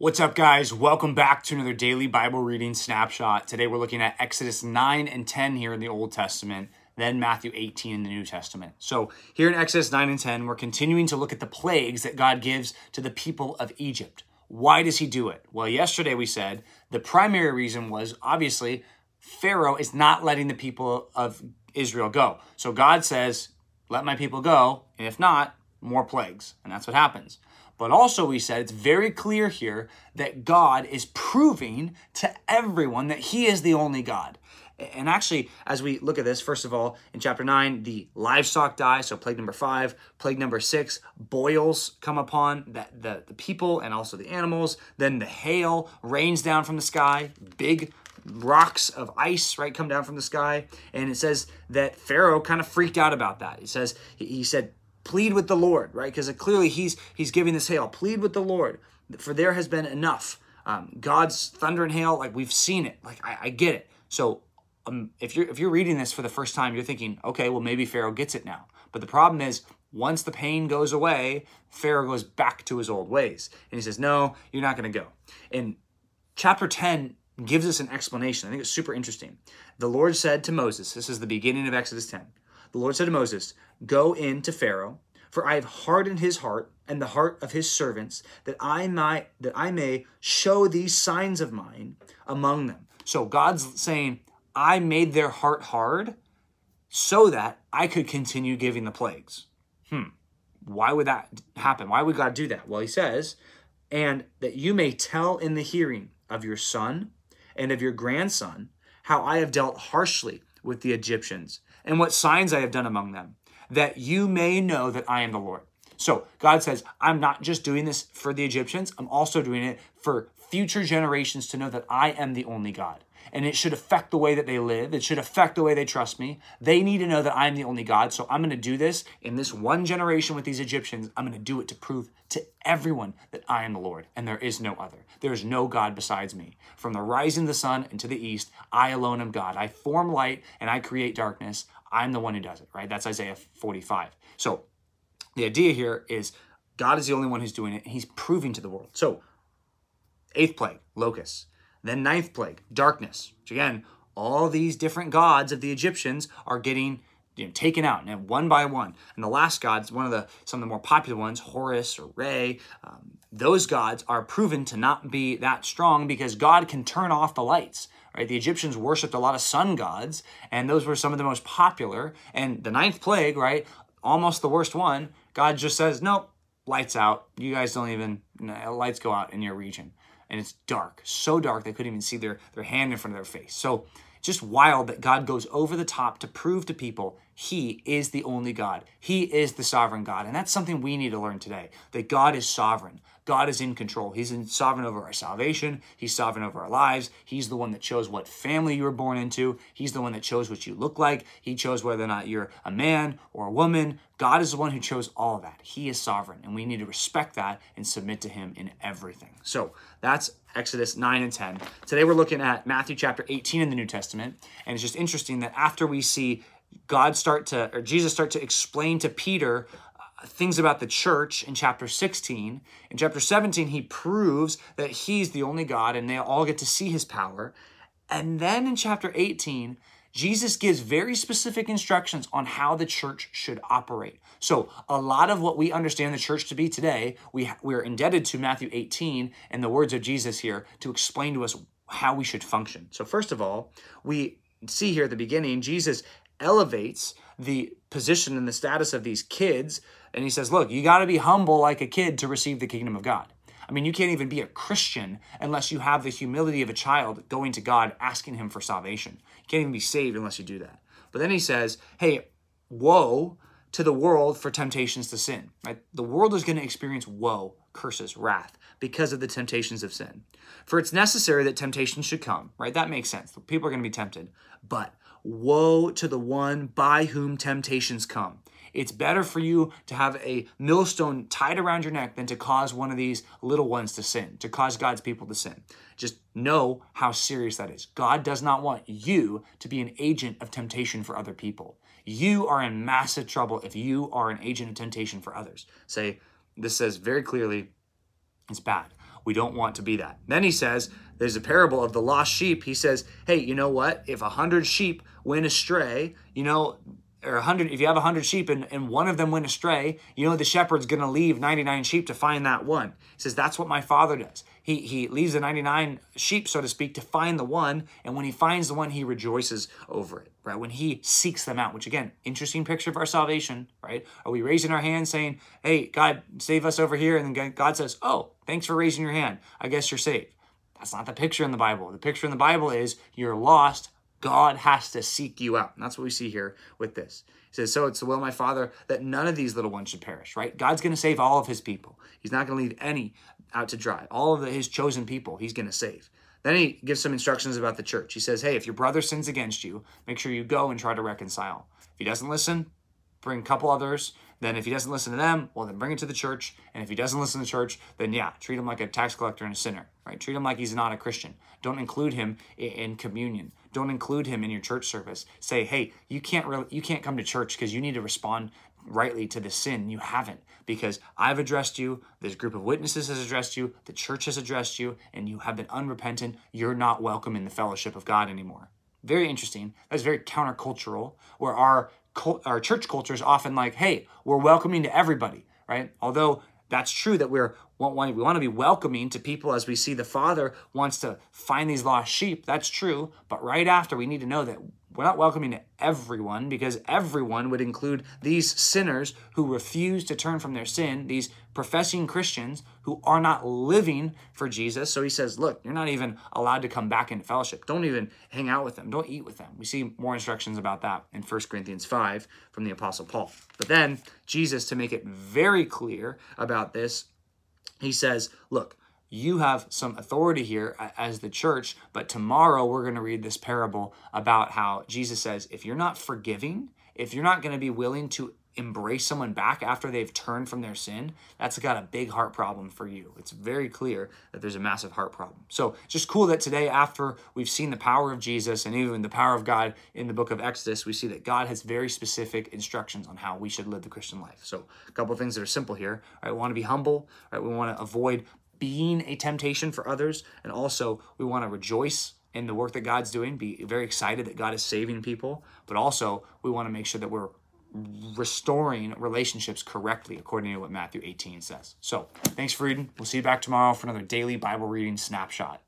What's up, guys? Welcome back to another daily Bible reading snapshot. Today we're looking at Exodus 9 and 10 here in the Old Testament, then Matthew 18 in the New Testament. So, here in Exodus 9 and 10, we're continuing to look at the plagues that God gives to the people of Egypt. Why does he do it? Well, yesterday we said the primary reason was obviously Pharaoh is not letting the people of Israel go. So, God says, Let my people go, and if not, more plagues. And that's what happens. But also, we said it's very clear here that God is proving to everyone that He is the only God. And actually, as we look at this, first of all, in chapter 9, the livestock die. So, plague number five. Plague number six, boils come upon the, the, the people and also the animals. Then the hail rains down from the sky, big rocks of ice, right, come down from the sky. And it says that Pharaoh kind of freaked out about that. He says, he said, plead with the Lord, right? Because clearly he's he's giving this hail. Plead with the Lord, for there has been enough. Um, God's thunder and hail, like we've seen it. Like I, I get it. So um, if you're if you're reading this for the first time, you're thinking, okay, well maybe Pharaoh gets it now. But the problem is, once the pain goes away, Pharaoh goes back to his old ways, and he says, no, you're not going to go. And chapter ten gives us an explanation. I think it's super interesting. The Lord said to Moses, this is the beginning of Exodus 10. The Lord said to Moses, Go in to Pharaoh, for I have hardened his heart and the heart of his servants, that I might that I may show these signs of mine among them. So God's saying, I made their heart hard so that I could continue giving the plagues. Hmm. Why would that happen? Why would God do that? Well, he says, and that you may tell in the hearing of your son and of your grandson how I have dealt harshly with the Egyptians and what signs I have done among them, that you may know that I am the Lord. So God says, I'm not just doing this for the Egyptians, I'm also doing it for future generations to know that I am the only God. And it should affect the way that they live. It should affect the way they trust me. They need to know that I'm the only God. So I'm going to do this in this one generation with these Egyptians. I'm going to do it to prove to everyone that I am the Lord and there is no other. There is no God besides me. From the rising of the sun and to the east, I alone am God. I form light and I create darkness. I'm the one who does it, right? That's Isaiah 45. So the idea here is God is the only one who's doing it. And He's proving to the world. So, eighth plague, locusts. Then ninth plague, darkness. Which again, all these different gods of the Egyptians are getting you know, taken out, and one by one. And the last gods, one of the some of the more popular ones, Horus or Re, um, those gods are proven to not be that strong because God can turn off the lights. Right? The Egyptians worshipped a lot of sun gods, and those were some of the most popular. And the ninth plague, right, almost the worst one, God just says, nope, lights out. You guys don't even lights go out in your region, and it's dark, so dark they couldn't even see their their hand in front of their face. So just wild that God goes over the top to prove to people he is the only God. He is the sovereign God. And that's something we need to learn today that God is sovereign. God is in control. He's in sovereign over our salvation. He's sovereign over our lives. He's the one that chose what family you were born into. He's the one that chose what you look like. He chose whether or not you're a man or a woman. God is the one who chose all of that. He is sovereign, and we need to respect that and submit to Him in everything. So that's Exodus 9 and 10. Today we're looking at Matthew chapter 18 in the New Testament, and it's just interesting that after we see God start to, or Jesus start to explain to Peter uh, things about the church in chapter 16. In chapter 17, he proves that he's the only God and they all get to see his power. And then in chapter 18, Jesus gives very specific instructions on how the church should operate. So, a lot of what we understand the church to be today, we, we're indebted to Matthew 18 and the words of Jesus here to explain to us how we should function. So, first of all, we see here at the beginning, Jesus elevates the position and the status of these kids. And he says, Look, you got to be humble like a kid to receive the kingdom of God. I mean, you can't even be a Christian unless you have the humility of a child going to God asking him for salvation. You can't even be saved unless you do that. But then he says, Hey, woe to the world for temptations to sin. Right? The world is going to experience woe, curses, wrath because of the temptations of sin. For it's necessary that temptation should come, right? That makes sense. People are going to be tempted. But Woe to the one by whom temptations come. It's better for you to have a millstone tied around your neck than to cause one of these little ones to sin, to cause God's people to sin. Just know how serious that is. God does not want you to be an agent of temptation for other people. You are in massive trouble if you are an agent of temptation for others. Say, this says very clearly, it's bad. We don't want to be that. Then he says, there's a parable of the lost sheep. He says, hey, you know what? If a hundred sheep went astray, you know, or 100 if you have 100 sheep and, and one of them went astray you know the shepherd's going to leave 99 sheep to find that one. He says that's what my father does. He he leaves the 99 sheep so to speak to find the one and when he finds the one he rejoices over it right? When he seeks them out which again interesting picture of our salvation right? Are we raising our hand saying hey god save us over here and then god says oh thanks for raising your hand. I guess you're saved. That's not the picture in the bible. The picture in the bible is you're lost God has to seek you out. And that's what we see here with this. He says, So it's the will of my Father that none of these little ones should perish, right? God's going to save all of his people. He's not going to leave any out to dry. All of his chosen people, he's going to save. Then he gives some instructions about the church. He says, Hey, if your brother sins against you, make sure you go and try to reconcile. If he doesn't listen, bring a couple others. Then if he doesn't listen to them, well, then bring it to the church. And if he doesn't listen to the church, then yeah, treat him like a tax collector and a sinner, right? Treat him like he's not a Christian. Don't include him in communion. Don't include him in your church service. Say, hey, you can't really, you can't come to church because you need to respond rightly to the sin. You haven't because I've addressed you. This group of witnesses has addressed you. The church has addressed you, and you have been unrepentant. You're not welcome in the fellowship of God anymore. Very interesting. That's very countercultural, where our our church culture is often like, hey, we're welcoming to everybody, right? Although that's true that we're we want to be welcoming to people as we see the Father wants to find these lost sheep. That's true. But right after, we need to know that we're not welcoming to everyone because everyone would include these sinners who refuse to turn from their sin, these professing Christians who are not living for Jesus. So he says, Look, you're not even allowed to come back into fellowship. Don't even hang out with them. Don't eat with them. We see more instructions about that in 1 Corinthians 5 from the Apostle Paul. But then Jesus, to make it very clear about this, he says, Look, you have some authority here as the church, but tomorrow we're going to read this parable about how Jesus says, if you're not forgiving, if you're not going to be willing to embrace someone back after they've turned from their sin, that's got a big heart problem for you. It's very clear that there's a massive heart problem. So, it's just cool that today, after we've seen the power of Jesus and even the power of God in the book of Exodus, we see that God has very specific instructions on how we should live the Christian life. So, a couple things that are simple here. Right, we want to be humble. Right, we want to avoid being a temptation for others, and also we want to rejoice in the work that God's doing, be very excited that God is saving people, but also we want to make sure that we're restoring relationships correctly according to what Matthew 18 says. So, thanks for reading. We'll see you back tomorrow for another daily Bible reading snapshot.